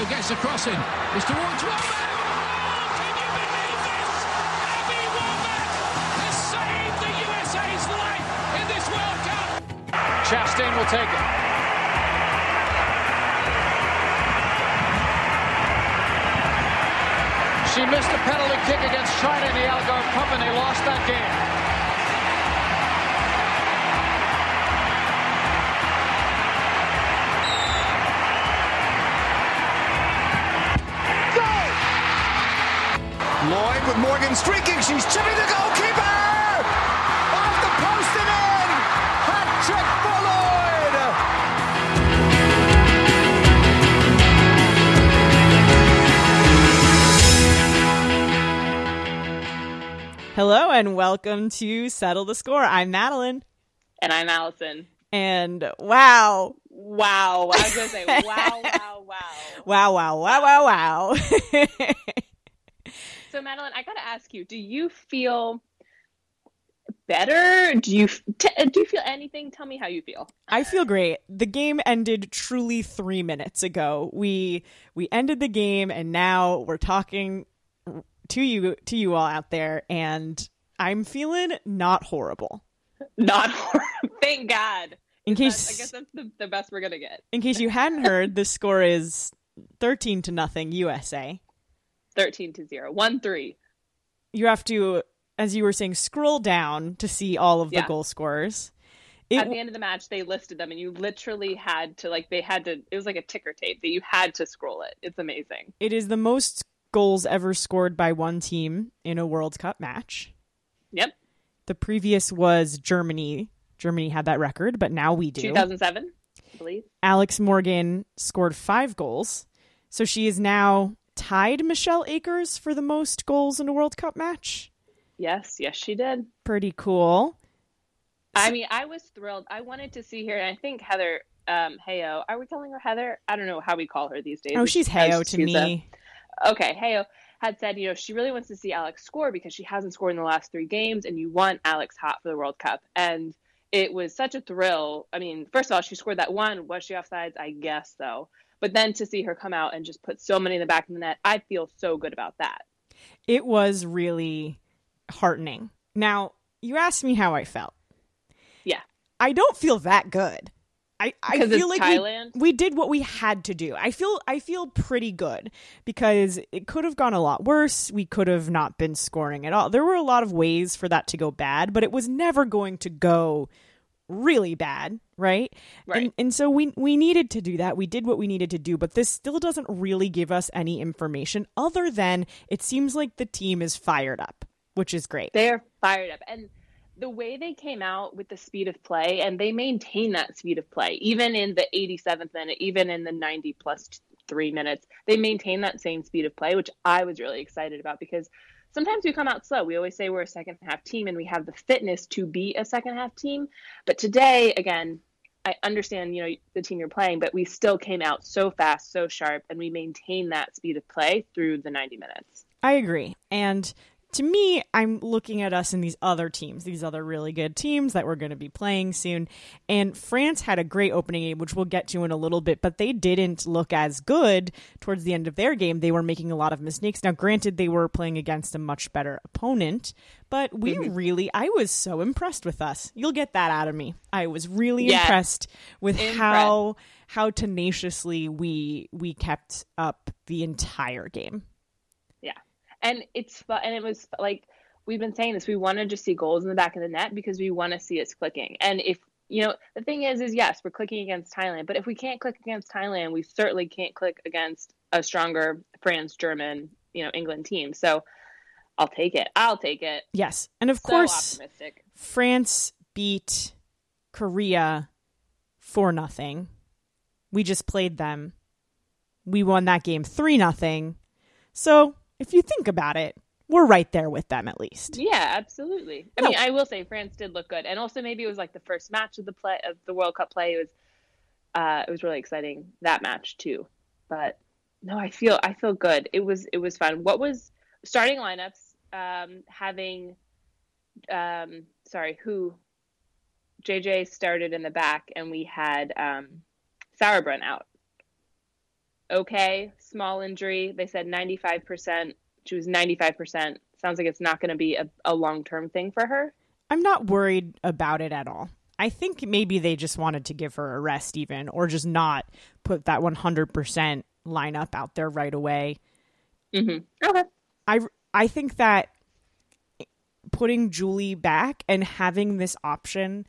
Heyo gets the. It's towards. Chastain will take it. She missed a penalty kick against China in the Algarve Cup and they lost that game. Lloyd with Morgan streaking. She's chipping the goalkeeper! Off the post and in! Hat trick for Lloyd! Hello and welcome to Settle the Score. I'm Madeline. And I'm Allison. And wow. Wow. I was going to say, wow, wow, wow. Wow, wow, wow, wow, wow. so, Madeline, I got to ask you do you feel better? Do you, t- do you feel anything? Tell me how you feel. I feel great. The game ended truly three minutes ago. We we ended the game and now we're talking to you to you all out there and I'm feeling not horrible. Not horrible. Thank God. In case I guess that's the, the best we're going to get. in case you hadn't heard, the score is 13 to nothing USA. 13 to 0. 1 3. You have to as you were saying scroll down to see all of the Yeah. goal scorers. It, At the end of the match, they listed them, and you literally had to, like, they had to, it was like a ticker tape that you had to scroll it. It's amazing. It is the most goals ever scored by one team in a World Cup match. Yep. The previous was Germany. Germany had that record, but now we do. 2007, I believe. Alex Morgan scored five goals. So she is now tied Michelle Akers for the most goals in a World Cup match. Yes, yes, she did. Pretty cool. I mean, I was thrilled. I wanted to see her, and I think Heather um, Heyo. Are we calling her Heather? I don't know how we call her these days. Oh, she's Heyo to she's a- me. okay, Heyo had said, you know, she really wants to see Alex score because she hasn't scored in the last three games, and you want Alex hot for the World Cup. And it was such a thrill. I mean, first of all, she scored that one. Was she offsides? I guess so. But then to see her come out and just put so many in the back of the net, I feel so good about that. It was really heartening. Now, you asked me how I felt. Yeah. I don't feel that good. I, I feel like we- Thailand? We, did what we had to do. I feel I feel pretty good because it could have gone a lot worse. We could have not been scoring at all. There were a lot of ways for that to go bad, but it was never going to go really bad, right? Right. And and so we we needed to do that. We did what we needed to do, but this still doesn't really give us any information other than it seems like the team is fired up, which is great. They're fired up. And the way they came out with the speed of play, and they maintain that speed of play, even in the 87th minute, even in the 90 three minutes, they maintain that same speed of play, which I was really excited about because sometimes we come out slow. We always say we're a second half team and we have the fitness to be a second half team. But today, again, I understand, you know, the team you're playing, but we still came out so fast, so sharp, and we maintained that speed of play through the 90 minutes. I agree. And to me, I'm looking at us and these other teams, these other really good teams that we're going to be playing soon. And France had a great opening game, which we'll get to in a little bit, but they didn't look as good towards the end of their game. They were making a lot of mistakes. Now, granted, they were playing against a much better opponent, but we mm-hmm. really, I was so impressed with us. You'll get that out of me. I was really Yeah. impressed with how how tenaciously we we kept up the entire game. And it's fun. And it was like, we've been saying this. We want to just see goals in the back of the net because we want to see us clicking. And if, you know, the thing is, is yes, we're clicking against Thailand, but if we can't click against Thailand, we certainly can't click against a stronger France, German, you know, England team. So I'll take it. I'll take it. Yes. And of So course, optimistic. France beat Korea four nothing. We just played them. We won that game 3 nothing. So, if you think about it, we're right there with them at least. Yeah, absolutely. I No. mean, I will say France did look good, and also maybe it was like the first match of the play of the World Cup play. It was, uh, it was really exciting that match too. But no, I feel I feel good. It was it was fun. What was starting lineups? Um, having, um, sorry, who? JJ started in the back, and we had um, Sauerbrunn out. Okay, small injury. They said 95%. She was 95%. Sounds like it's not going to be a, a long term thing for her. I'm not worried about it at all. I think maybe they just wanted to give her a rest, even, or just not put that 100% lineup out there right away. Mm-hmm. Okay. I, I think that putting Julie back and having this option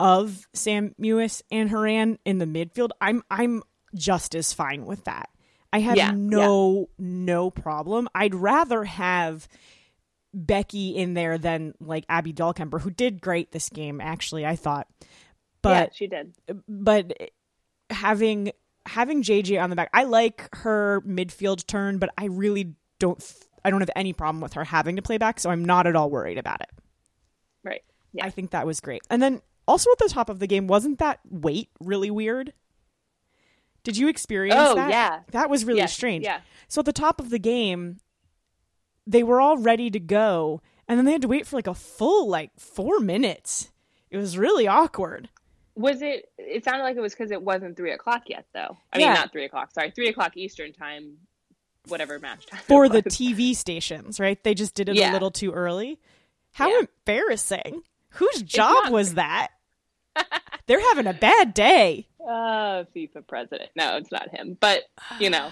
of Sam Mewis and Horan in the midfield, I'm I'm just as fine with that. I have Yeah, no no problem. I'd rather have Becky in there than like Abby Dahlkemper, who did great this game. Actually, I thought, yeah, but she did. but having having JJ on the back, I like her midfield turn, but I really don't. I don't have any problem with her having to play back, so I'm not at all worried about it. Right. Yeah. I think that was great. And then also at the top of the game, wasn't that wait really weird? Did you experience Oh, that? yeah. That was really Yes, strange. yeah. So at the top of the game, they were all ready to go, and then they had to wait for like a full like four minutes. It was really awkward. Was it? It sounded like it was because it wasn't three o'clock yet, though. I Yeah. mean, not three o'clock. Sorry, three o'clock Eastern time, whatever match time. For the. TV stations, right? They just did it a little too early. How Yeah. embarrassing. Whose job not- was that? They're having a bad day. Uh, FIFA president. No, it's not him. But you know,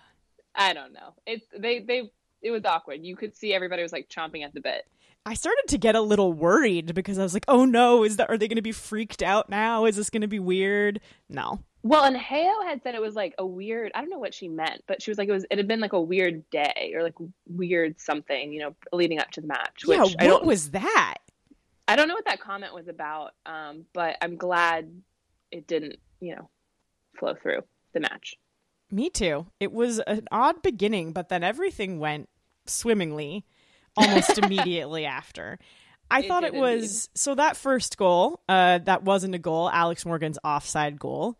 I don't know. It's they they. It was awkward. You could see everybody was like chomping at the bit. I started to get a little worried because I was like, "Oh no, is that are they going to be freaked out now? Is this going to be weird?" No. Well, and Heyo had said it was like a weird. I don't know what she meant, but she was like it was. It had been like a weird day or like weird something, you know, leading up to the match. Which yeah, what was that? I don't know what that comment was about. Um, but I'm glad it didn't, you know, flow through the match. Me too. It was an odd beginning, but then everything went swimmingly almost immediately after. I It thought it was so that first goal, uh, that wasn't a goal, Alex Morgan's offside goal.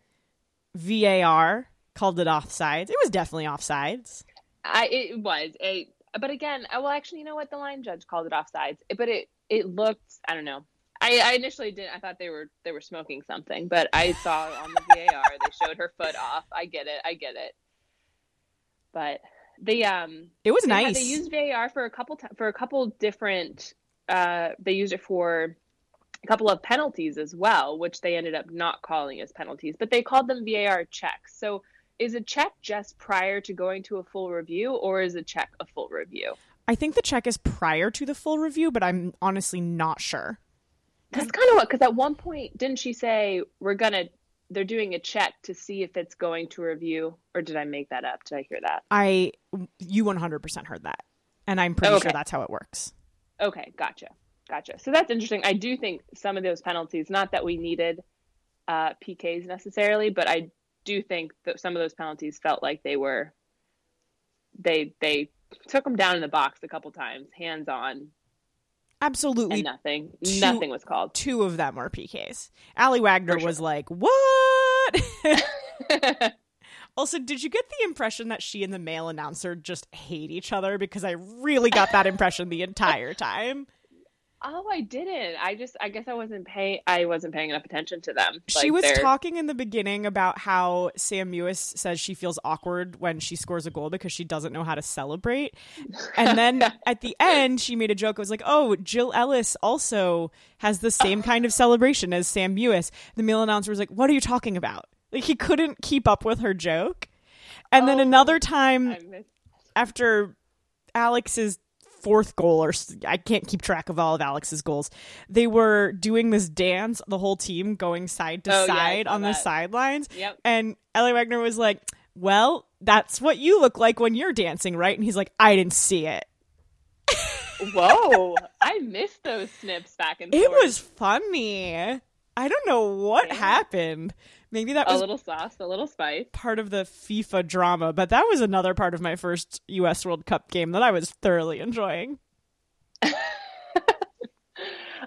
VAR called it offsides. It was definitely offsides. I it was a, but again, uh, well, actually, you know what? The line judge called it offsides, but it it looked. I don't know. I, I initially didn't. I thought they were they were smoking something, but I saw on the VAR they showed her foot off. I get it. I get it. But the um It was they, nice. They used VAR for a couple ti for a couple different. Uh, they used it for a couple of penalties as well, which they ended up not calling as penalties, but they called them VAR checks. So is a check just prior to going to a full review, or is a check a full review? I think the check is prior to the full review, but I'm honestly not sure. That's kind of what. Because at one point, didn't she say we're gonna? They're doing a check to see if it's going to review, or did I make that up? Did I hear that? I you 100% heard that. And I'm pretty Okay. sure that's how it works. Okay, gotcha, gotcha. So that's interesting. I do think some of those penalties, not that we needed uh, PKs necessarily, but I do think that some of those penalties felt like they were they they took them down in the box a couple times, hands on, Absolutely and nothing two- nothing was called. two of them were PKs. Aly Wagner sure. was like, "What?" also, did you get the impression that she and the male announcer just hate each other? Because I really got that impression the entire time. Oh, I didn't. I just I guess I wasn't paying I wasn't paying enough attention to them. she Like, was they're- talking in the beginning about how Sam Mewis says she feels awkward when she scores a goal because she doesn't know how to celebrate. And then at the end, she made a joke. It was like, oh, Jill Ellis also has the same kind of celebration as Sam Mewis. The male announcer was like, what are you talking about? Like, he couldn't keep up with her joke. And then Oh, another time, after Alex's fourth goal, or I can't keep track of all of Alex's goals, they were doing this dance, the whole team going side to Oh, side saw on the sidelines. Yep. And Aly Wagner was like, Well, that's what you look like when you're dancing, right? And he's like, I didn't see it. Whoa, I missed those snips back and It was funny. I don't know what Yeah. happened. Maybe that was a little sauce, a little spice. part of the FIFA drama, but that was another part of my first US World Cup game that I was thoroughly enjoying.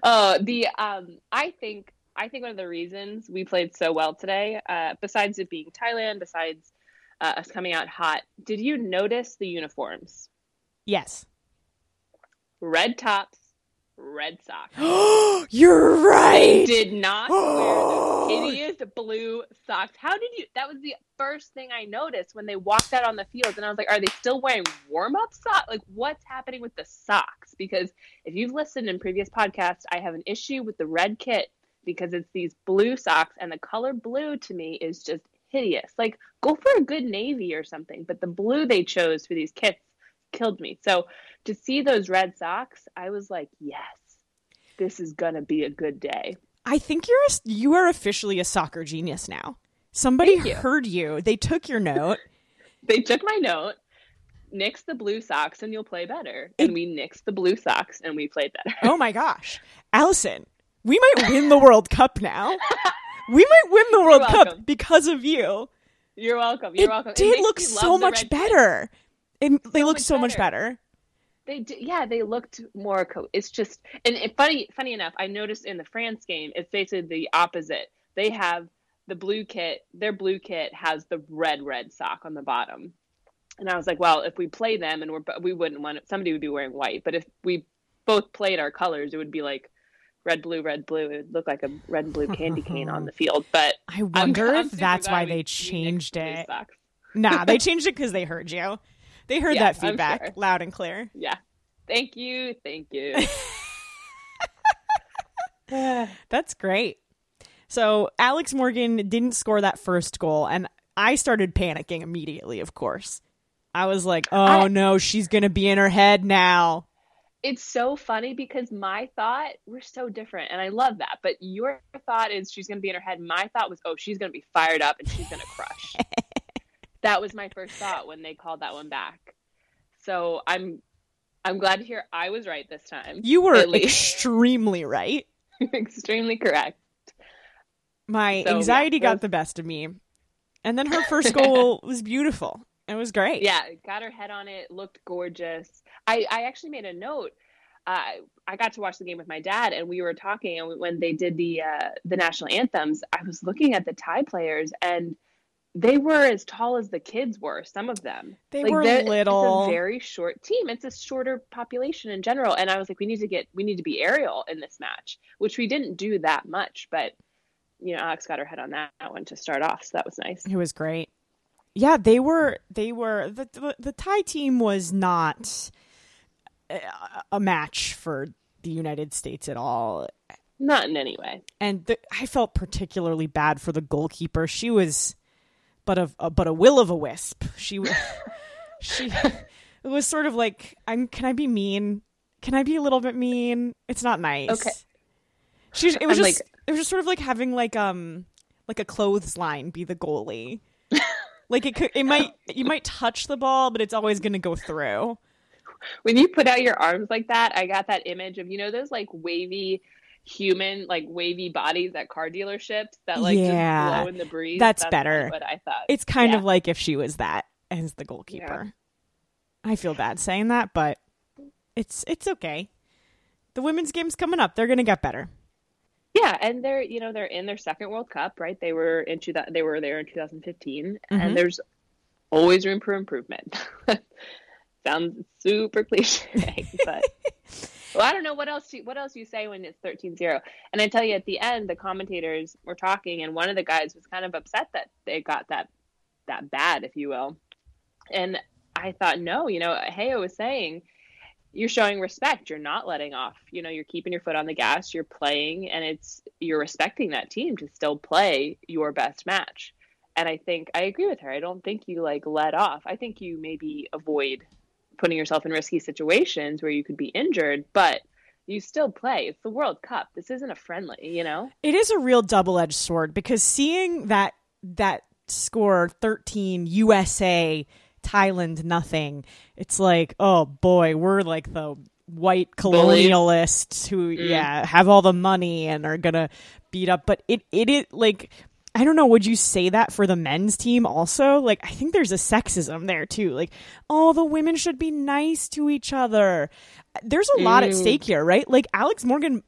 Uh, the um, I think I think one of the reasons we played so well today, uh, besides it being Thailand, besides uh, us coming out hot, did you notice the uniforms? Yes. Red tops, red socks. You're right. Did not wear those hideous blue socks. How did you? That was the first thing I noticed when they walked out on the field, and I was like, "Are they still wearing warm up socks? Like, what's happening with the socks?" Because if you've listened in previous podcasts, I have an issue with the red kit because it's these blue socks, and the color blue to me is just hideous. Like, go for a good navy or something, but the blue they chose for these kits killed me. So to see those red socks, I was like, "Yes, this is gonna be a good day." I think you're a, you are officially a soccer genius now. Somebody you. heard you. They took your note. they took my note, nix the blue socks, and you'll play better. And we nixed the blue socks, and we played better. oh my gosh, Allison, we might win the World Cup now. We might win the World Cup because of you. You're welcome. You're it welcome. did makes look so much better. Better. It, they So looked much so much better. better. They did, yeah, they looked more. Co- it's just and it, funny. Funny enough, I noticed in the France game, it's basically the opposite. They have the blue kit. Their blue kit has the red red sock on the bottom. And I was like, well, if we play them and we're we wouldn't want it, somebody would be wearing white. But if we both played our colors, it would be like red blue red blue. It would look like a red and blue candy cane on the field. But I wonder I'm if that's why they changed it. Nah, they changed it because they heard you. They heard Yeah, that feedback sure. loud and clear. Yeah. Thank you. Thank you. That's great. So Alex Morgan didn't score that first goal, and I started panicking immediately. Of course, I was like, "Oh I- no, she's gonna be in her head now." it's so funny because my thought we're so different and I love that. But your thought is she's gonna be in her head. My thought was, oh, she's gonna be fired up and she's gonna crush. that was my first thought when they called that one back. So I'm I'm glad to hear I was right this time. You were extremely right. extremely correct. My So, yeah, anxiety got those- the best of me, and then her first goal was beautiful. It was great. Yeah, got her head on it, looked gorgeous. I, I actually made a note. Uh, I got to watch the game with my dad, and we were talking. And when they did the uh, the national anthems, I was looking at the Thai players, and they were as tall as the kids were. Some of them They Like, were little. It's a very short team. It's a shorter population in general. And I was like, we need to get we need to be aerial in this match, which we didn't do that much. But you know, Alex got her head on that one to start off, so that was nice. It was great. Yeah, they were. They were. The the, the Thai team was not a, a match for the United States at all, Not in any way. and the, I felt particularly bad for the goalkeeper. She was, but a, a but a will of a wisp. She was. she. It was sort of like I'm. Can I be mean? Can I be a little bit mean? It's not nice. Okay. She. It was I'm just. like- it was just sort of like having like um like a clothesline be the goalie. like it could. It might. You might touch the ball, but it's always going to go through. when you put out your arms like that, I got that image of you know those like wavy human like wavy bodies at car dealerships that like Yeah. just blow in the breeze. That's kinda better. What I thought. It's kind Yeah. of like if she was that as the goalkeeper. I feel bad saying that, but it's it's okay. The women's game's coming up. They're going to get better. yeah, and they're you know they're in their second World Cup, right? They were in two, they were there in 2015, Mhm. and there's always room for improvement. Sounds super cliche, but well, I don't know what else you, what else you say when it's 13-0. And I tell you, at the end, the commentators were talking, and one of the guys was kind of upset that they got that that bad, if you will. And I thought, no, you know, Heyo was saying, you're showing respect. You're not letting off. You know, you're keeping your foot on the gas. You're playing, and it's you're respecting that team to still play your best match. And I think I agree with her. I don't think you like let off. I think you maybe avoid putting yourself in risky situations where you could be injured, but you still play. It's the World Cup. This isn't a friendly, you know? It is a real double-edged sword because seeing that that score 13 USA Thailand nothing. It's like, oh boy, we're like the white colonialists who mm. yeah, have all the money and are going to beat up but it it is like I don't know, would you say that for the men's team also? Like I think there's a sexism there too. Like, oh, the women should be nice to each other. There's a lot at stake mm. here, right? Like Alex Morgan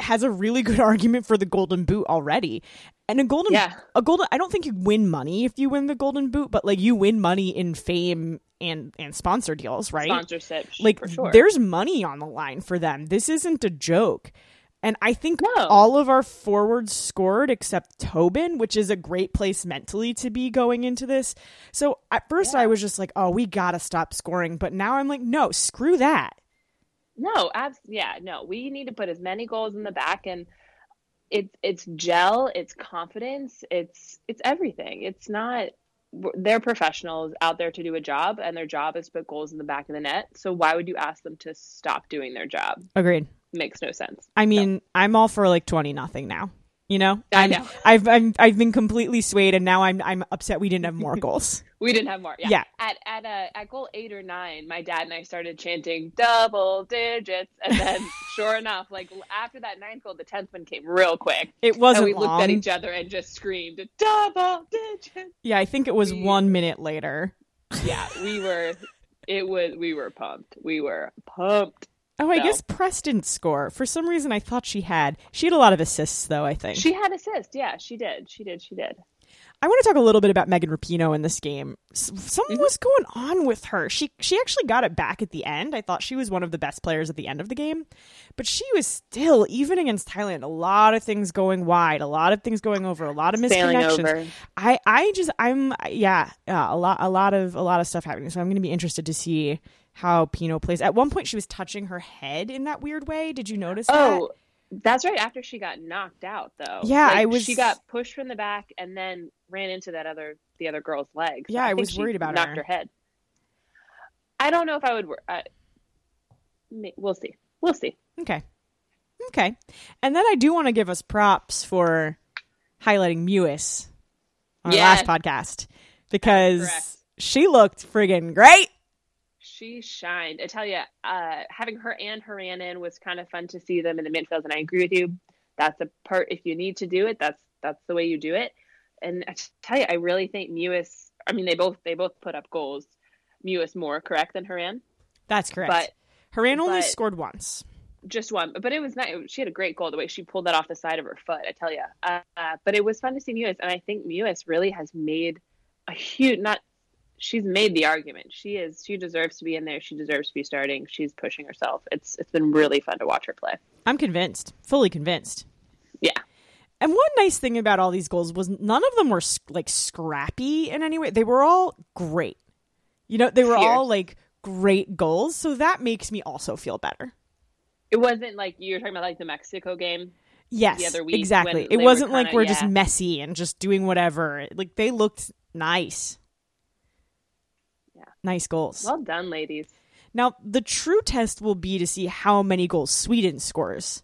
has a really good argument for the golden boot already. And a golden Yeah. a golden I don't think you win money if you win the golden boot, but like you win money in fame and and sponsor deals, right? Sponsorship, like sure. there's money on the line for them. This isn't a joke. And I think all of our forwards scored except Tobin, which is a great place mentally to be going into this. So at first I was just like, oh, we got to stop scoring. But now I'm like, no, screw that. No, abs- yeah, no. We need to put as many goals in the back, and it's it's gel, it's confidence, it's it's everything. It's not. They're professionals out there to do a job, and their job is to put goals in the back of the net. So why would you ask them to stop doing their job? Agreed. Makes no sense. I mean, I'm all for like 20 nothing now. You know? I know. I've I'm, I've been completely swayed and now I'm I'm upset we didn't have more goals. We didn't have more. Yeah. Yeah. At at uh, at goal eight or nine, my dad and I started chanting double digits, and then sure enough, like after that ninth goal, the tenth one came real quick. It wasn't we looked at each other and just screamed double digits. Yeah, I think it was We- 1 minute later. Yeah, we were. It was. We were pumped. We were pumped. Oh, I No. guess Press didn't score. For some reason I thought she had. She had a lot of assists though, I think. She had assist. Yeah, she did. She did. She did. I want to talk a little bit about Megan Rapinoe in this game. Something Mm-hmm. was going on with her. She she actually got it back at the end. I thought she was one of the best players at the end of the game, but she was still even against Thailand. A lot of things going wide, a lot of things going over, a lot of misconnections. I I just I'm yeah yeah a lot a lot of a lot of stuff happening. So I'm going to be interested to see how Pinoe plays. At one point, she was touching her head in that weird way. Did you notice that? Oh, that's right. After she got knocked out, though. Yeah, Like, I was- She got pushed from the back and then ran into that other the other girl's legs. Yeah, I think was worried about knocked her. her head. I don't know if I would. I, we'll see. We'll see. Okay. Okay. And then I do want to give us props for highlighting Mewis on our last podcast because she looked friggin' great. She shined. I tell you, uh, having her and Horan in was kind of fun to see them in the midfield, and I agree with you. That's a part. If you need to do it, that's that's the way you do it. And I tell you, I really think Mewis. I mean, they both they both put up goals. Mewis more correct than Horan, That's correct. but Horan only but- scored once. just one. But it was nice. She had a great goal the way she pulled that off the side of her foot. I tell you. Uh, but it was fun to see Mewis, and I think Mewis really has made a huge not. She's made the argument. She is. She deserves to be in there. She deserves to be starting. She's pushing herself. It's it's been really fun to watch her play. I'm convinced, fully convinced. Yeah. And one nice thing about all these goals was none of them were like scrappy in any way. They were all great. You know, they were all like great goals. So that makes me also feel better. It wasn't like you were talking about like the Mexico game. Yes, the other week exactly. It wasn't were like kinda- we're just messy and just doing whatever. Like they looked nice. Yeah. Nice goals. Well done, ladies. now, the true test will be to see how many goals Sweden scores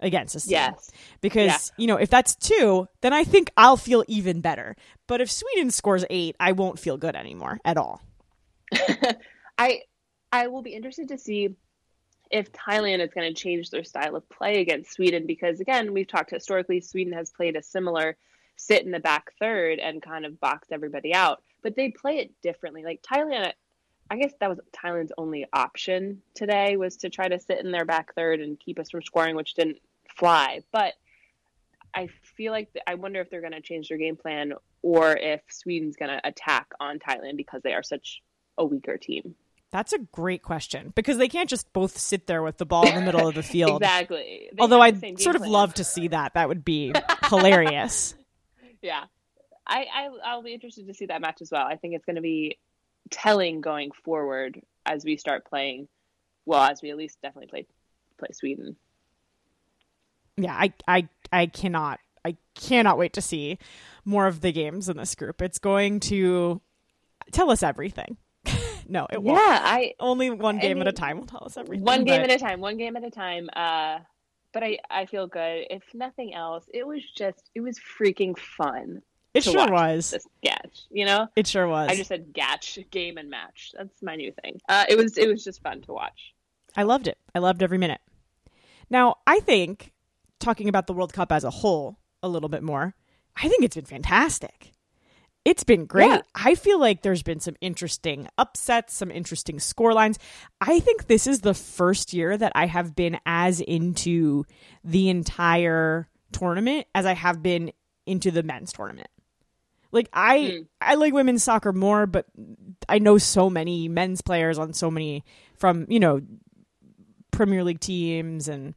against us. Yes. Because, you know, if that's two, then I think I'll feel even better. But if Sweden scores eight, I won't feel good anymore at all. I I will be interested to see if Thailand is going to change their style of play against Sweden because again, we've talked historically Sweden has played a similar sit in the back third and kind of box everybody out, but they play it differently. Like Thailand I guess that was Thailand's only option today was to try to sit in their back third and keep us from scoring, which didn't fly. But I feel like I wonder if they're going to change their game plan or if Sweden's going to attack on Thailand because they are such a weaker team. That's a great question because they can't just both sit there with the ball in the middle of the field. Exactly. They Although I'd sort of plan. love to see that. That would be hilarious. Yeah, I, I I'll be interested to see that match as well. I think it's going to be telling going forward as we start playing. Well, as we at least definitely play play Sweden. yeah, I, I, I cannot, I cannot wait to see more of the games in this group. It's going to tell us everything. no, it Yeah, won't. I Only one I game at a time will tell us everything. one game but- at a time. One game at a time. Uh, but I I feel good. If nothing else, it was just it was freaking fun. It sure was. This Gatch, you know. It sure was. I just said Gatch game and match. That's my new thing. Uh, it was it was just fun to watch. I loved it. I loved every minute. Now, I think talking about the World Cup as a whole a little bit more, I think it's been fantastic. It's been great. Yeah. I feel like there's been some interesting upsets, some interesting score lines. I think this is the first year that I have been as into the entire tournament as I have been into the men's tournament. Like I hmm. I like women's soccer more, but I know so many men's players on so many from, you know, Premier League teams and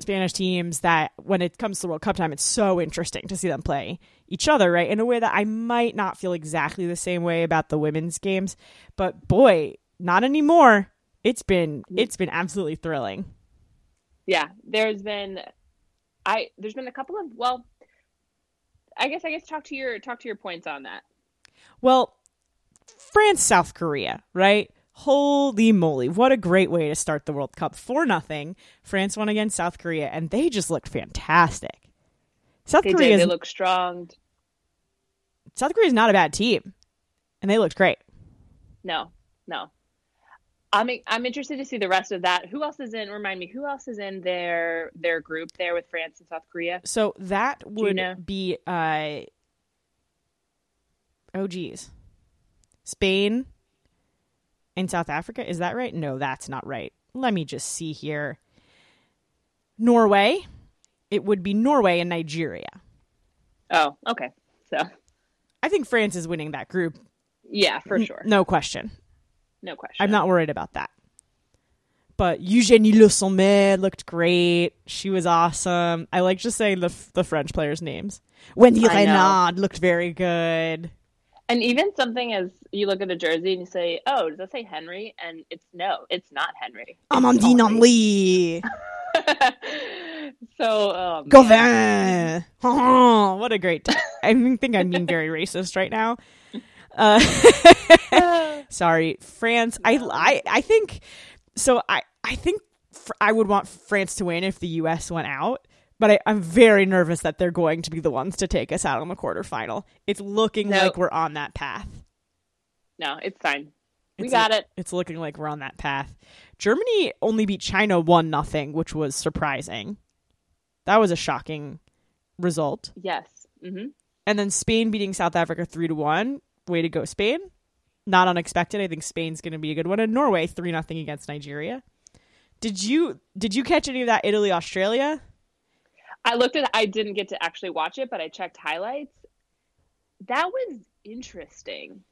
Spanish teams that when it comes to World Cup time, it's so interesting to see them play each other, right? In a way that I might not feel exactly the same way about the women's games, but boy, not anymore. It's been hmm. it's been absolutely thrilling. Yeah, there's been I there's been a couple of well I guess I guess talk to your talk to your points on that. Well, France South Korea, right? Holy moly, what a great way to start the World Cup. Four nothing. France won against South Korea and they just looked fantastic. South They Korea did. They look strong. South Korea is not a bad team. And they looked great. No, no. I'm I'm interested to see the rest of that. Who else is in? Remind me, who else is in their their group there with France and South Korea? So that would know? be uh oh geez. Spain and South Africa. Is that right? No, that's not right. Let me just see here. Norway. It would be Norway and Nigeria. Oh, okay. So I think France is winning that group. yeah, for sure, No question. No question. I'm not worried about that. But Eugénie Le Sommer looked great. She was awesome. I like just saying the the French players' names. Wendie I know. Looked very good. And even something as you look at the jersey and you say, "Oh, does that say Henry?" And it's no, it's not Henry. Amandine. Henry. so um, Gauvin. Oh, what a great time. I think I'm being very racist right now. Uh, sorry, France. I, I, I think so. I, I think fr- I would want France to win if the U.S. went out, but I, I'm very nervous that they're going to be the ones to take us out on the quarterfinal. It's looking No. like we're on that path. no, it's fine. We It's got it. It's looking like we're on that path. Germany only beat China one nothing, which was surprising. That was a shocking result. Yes. hmm And then Spain beating South Africa three to one. Way to go, Spain! Not unexpected. I think Spain's going to be a good one. And Norway three nothing against Nigeria. Did you did you catch any of that Italy Australia? I looked at. I didn't get to actually watch it, but I checked highlights. That was interesting.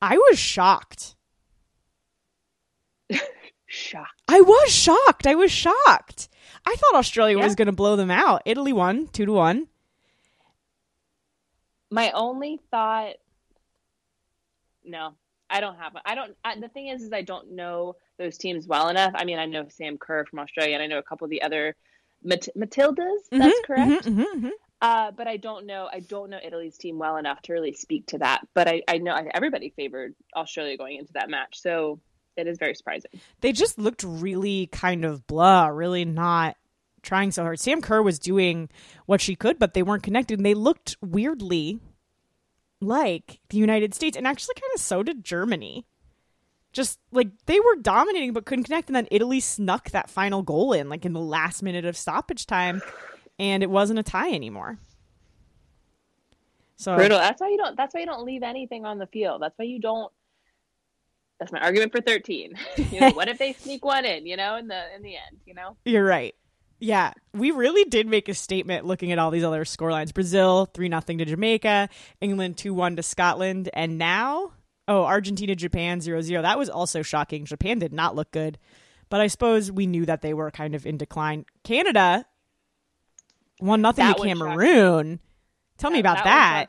I was shocked. shocked. I was shocked. I was shocked. I thought Australia Yeah. was going to blow them out. Italy won two to one. My only thought. No, I don't have. I don't. I, the thing is, is I don't know those teams well enough. I mean, I know Sam Kerr from Australia, and I know a couple of the other Mat- Matildas. That's correct. Mhm, mhm, mhm. Uh, but I don't know. I don't know Italy's team well enough to really speak to that. But I, I know everybody favored Australia going into that match, so it is very surprising. They just looked really kind of blah, really not trying so hard. Sam Kerr was doing what she could, but they weren't connected. And they looked weirdly like the United States, and actually, kind of so did Germany. Just like they were dominating but couldn't connect, and then Italy snuck that final goal in, like in the last minute of stoppage time, and it wasn't a tie anymore. So Brutal. That's why you don't. That's why you don't leave anything on the field. That's why you don't. That's my argument for thirteen. you know, what if they sneak one in? You know, in the in the end, you know. You're right. Yeah, we really did make a statement looking at all these other scorelines. Brazil 3 nothing to Jamaica, England 2-1 to Scotland, and now oh, Argentina Japan 0-0. That was also shocking. Japan did not look good. But I suppose we knew that they were kind of in decline. Canada 1 nothing That to one me. Cameroon. Tell me about that.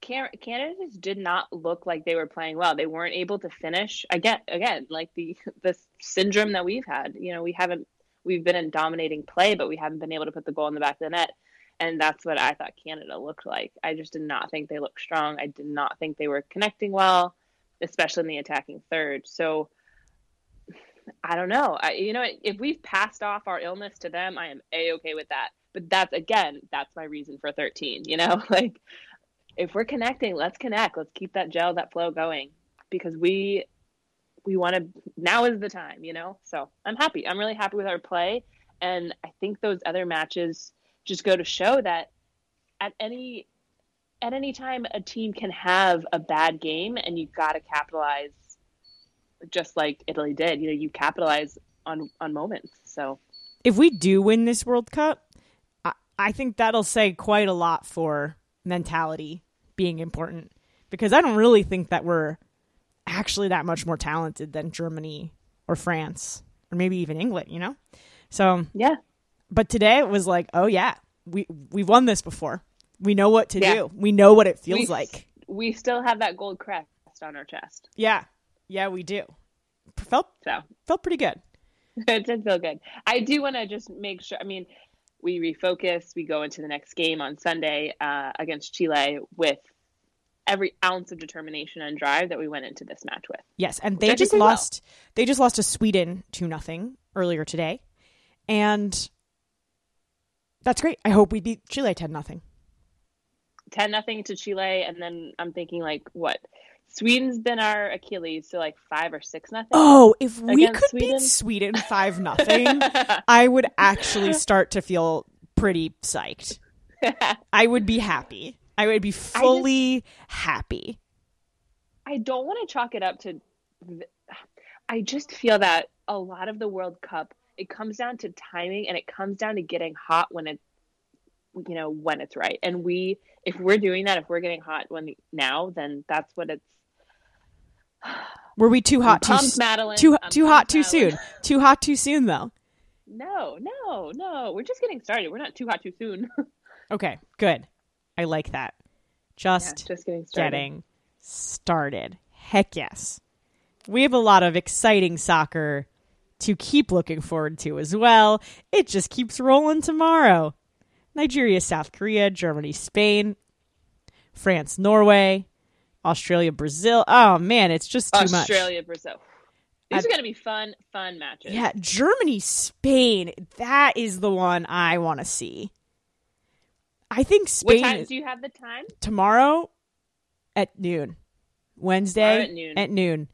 Can- Canada just did not look like they were playing well. They weren't able to finish. Again, again, like the the syndrome that we've had. You know, we haven't we've been in dominating play, but we haven't been able to put the goal in the back of the net. And that's what I thought Canada looked like. I just did not think they looked strong. I did not think they were connecting well, especially in the attacking third. So I don't know. I, you know, if we've passed off our illness to them, I am a okay with that. But that's again, that's my reason for 13. You know, like if we're connecting, let's connect. Let's keep that gel, that flow going, because we we want to. Now is the time. You know, so I'm happy. I'm really happy with our play, and I think those other matches just go to show that at any at any time a team can have a bad game, and you've got to capitalize just like Italy did. You know, you capitalize on on moments. So if we do win this World Cup, I, I think that'll say quite a lot for mentality being important because I don't really think that we're actually that much more talented than Germany or France or maybe even England, you know? So yeah, but today it was like, oh yeah, we we've won this before. We know what to Yeah. do. We know what it feels We- like. We still have that gold crest on our chest. Yeah, yeah, we do. Felt So felt pretty good. it did feel good. I do want to just make sure. I mean, we refocus. We go into the next game on Sunday uh, against Chile with every ounce of determination and drive that we went into this match with. Yes, and they just lost. They just lost to Sweden two nothing earlier today, and that's great. I hope we beat Chile ten nothing. Ten nothing to Chile, and then I'm thinking like, what? Sweden's been our Achilles, so like five or six nothing. Oh, if we could Sweden? beat Sweden five nothing, I would actually start to feel pretty psyched. I would be happy. I would be fully happy. I don't want to chalk it up to. I just feel that a lot of the World Cup it comes down to timing and it comes down to getting hot when it, you know, when it's right. And we, if we're doing that, if we're getting hot when now, then that's what it's. Were we too hot too pumped, Madeline. too I'm too hot too Madeline. soon? Too hot too soon though. No, no, no. We're just getting started. We're not too hot too soon. Okay, good. I like that. Yeah, Just just getting started. getting started. Heck yes. We have a lot of exciting soccer to keep looking forward to as well. It just keeps rolling tomorrow. Nigeria, South Korea, Germany, Spain, France, Norway, Australia, Brazil. Oh man, it's just too much. Australia, Brazil. These I- are going to be fun, fun matches. Yeah, Germany, Spain. That is the one I want to see. I think What Spain time is- do you have the time? tomorrow at noon. Wednesday at noon. at noon.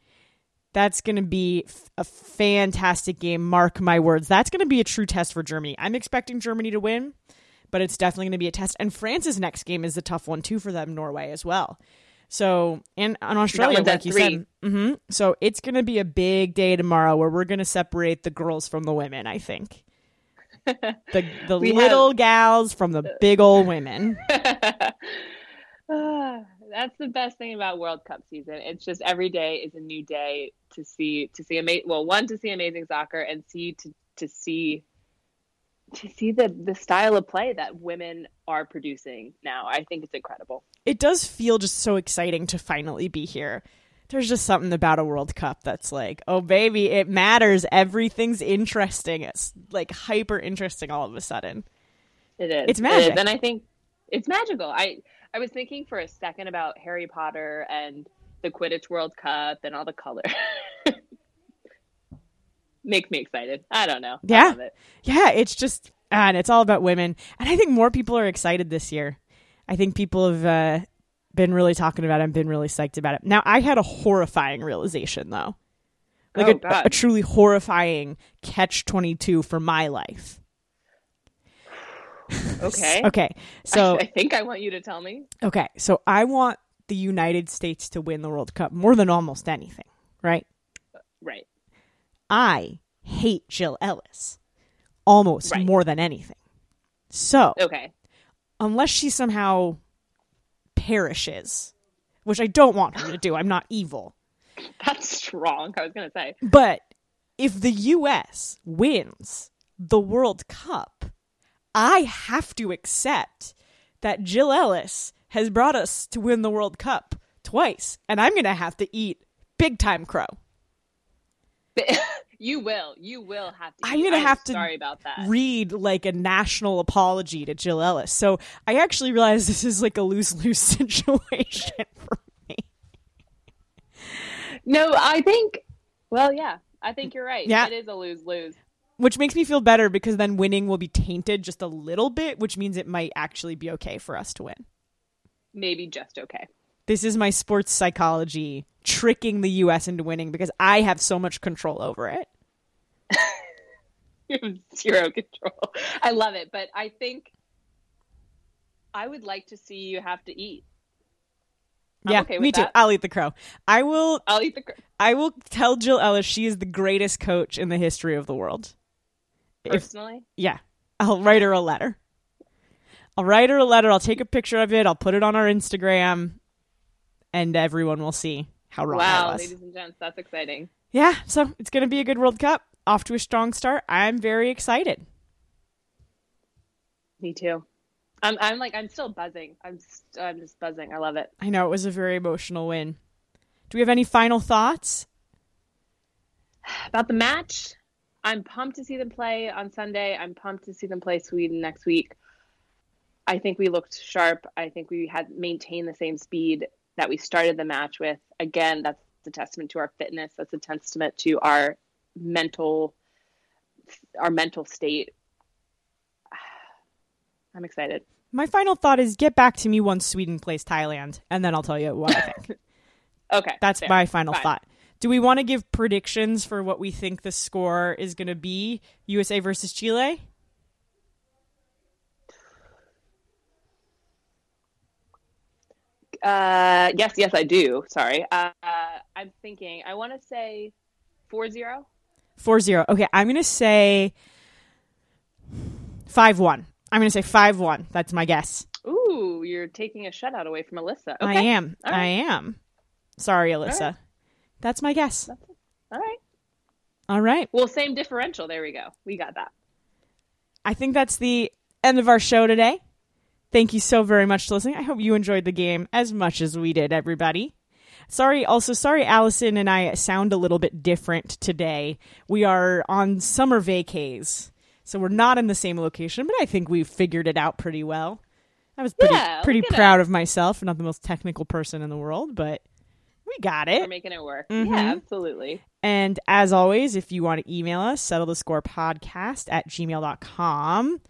That's going to be a fantastic game. Mark my words. That's going to be a true test for Germany. I'm expecting Germany to win, but it's definitely going to be a test. And France's next game is a tough one too for them. Norway as well. So and on Australia, like you three. said, hmm so it's going to be a big day tomorrow where we're going to separate the girls from the women. I think the the little have- gals from the big old women. That's the best thing about World Cup season. It's just every day is a new day to see to see ama- well, one to see amazing soccer and see to to see to see the the style of play that women are producing now. I think it's incredible. it does feel just so exciting to finally be here. There's just something about a World Cup that's like, oh baby, it matters. Everything's interesting. It's like hyper interesting all of a sudden. It is. It's magic. is. And I think it's magical. I I was thinking for a second about Harry Potter and the Quidditch World Cup and all the color. Makes me excited. I don't know. Yeah. it. Yeah, it's just and it's all about women. And I think more people are excited this year. I think people have uh, been really talking about it and been really psyched about it. Now, I had a horrifying realization though. Like Oh, a, a truly horrifying catch 22 for my life. Okay. Okay. So I think I want you to tell me. Okay, so I want the United States to win the World Cup more than almost anything, right? Uh, right. I hate Jill Ellis almost Right. more than anything. So, Okay. unless she somehow perishes, which I don't want her to do, I'm not evil. That's strong. I was going to say. But if the US wins the World Cup, I have to accept that Jill Ellis has brought us to win the World Cup twice, and I'm going to have to eat big time crow. you will. You will have to. I'm gonna I'm have to Sorry about that. Read like a national apology to Jill Ellis. So I actually realize this is like a lose lose situation for me. no, I think. Well, yeah. I think you're right. Yeah. It is a lose lose. Which makes me feel better because then winning will be tainted just a little bit, which means it might actually be okay for us to win. Maybe just okay. This is my sports psychology tricking the US into winning because I have so much control over it. You have zero control. I love it, but I think I would like to see you have to eat. I'm yeah, okay me with too. I'll eat the crow. I will I'll eat the. cr- I will tell Jill Ellis she is the greatest coach in the history of the world. If Personally, Yeah. I'll write her a letter. I'll write her a letter. I'll take a picture of it. I'll put it on our Instagram, and everyone will see how wrong I wow, was. ladies and gents, that's exciting. Yeah, so it's going to be a good World Cup. Off to a strong start. I'm very excited. Me too. I'm I'm like I'm still buzzing. I'm st- I'm just buzzing. I love it. I know it was a very emotional win. Do we have any final thoughts? About the match, I'm pumped to see them play on Sunday. I'm pumped to see them play Sweden next week. I think we looked sharp. I think we had maintained the same speed that we started the match with. Again, that's a testament to our fitness. That's a testament to our mental our mental state. I'm excited. My final thought is get back to me once Sweden plays Thailand, and then I'll tell you what I think. Okay. That's fair. my final Fine. thought. Do we want to give predictions for what we think the score is going to be? USA versus Chile? Uh, yes, yes, I do. Sorry. Uh, I'm thinking, I want to say 4 0. 4 0. Okay, I'm going to say 5 1. I'm going to say 5 1. That's my guess. Ooh, you're taking a shutout away from Alyssa. Okay. I am. All I am. Sorry, Alyssa. right. That's my guess. All right. All right. Well, same differential. There we go. We got that. I think that's the end of our show today. Thank you so very much for listening. I hope you enjoyed the game as much as we did, everybody. Sorry, also, sorry, Allison and I sound a little bit different today. We are on summer vacays, so we're not in the same location, but I think we've figured it out pretty well. I was pretty, Yeah, pretty proud us. of myself. Not the most technical person in the world, but we got it. We're making it work. Mhm. Yeah, absolutely. And as always, if you want to email us, settle the score podcast at gmail.com.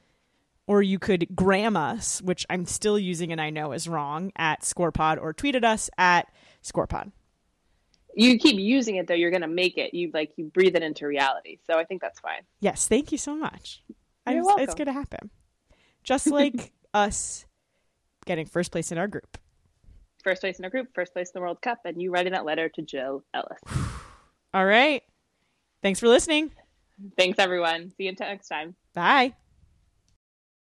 Or you could gram us, which I'm still using and I know is wrong, at scorepod, or tweeted us at scorepod. You keep using it though, you're gonna make it. You like you breathe it into reality. So I think that's fine. Yes, thank you so much. You're welcome. It's going to happen. Just like us getting first place in our group. First place in a group, first place in the World Cup, and you writing that letter to Jill Ellis. All right. Thanks for listening. Thanks everyone. See you next time. Bye.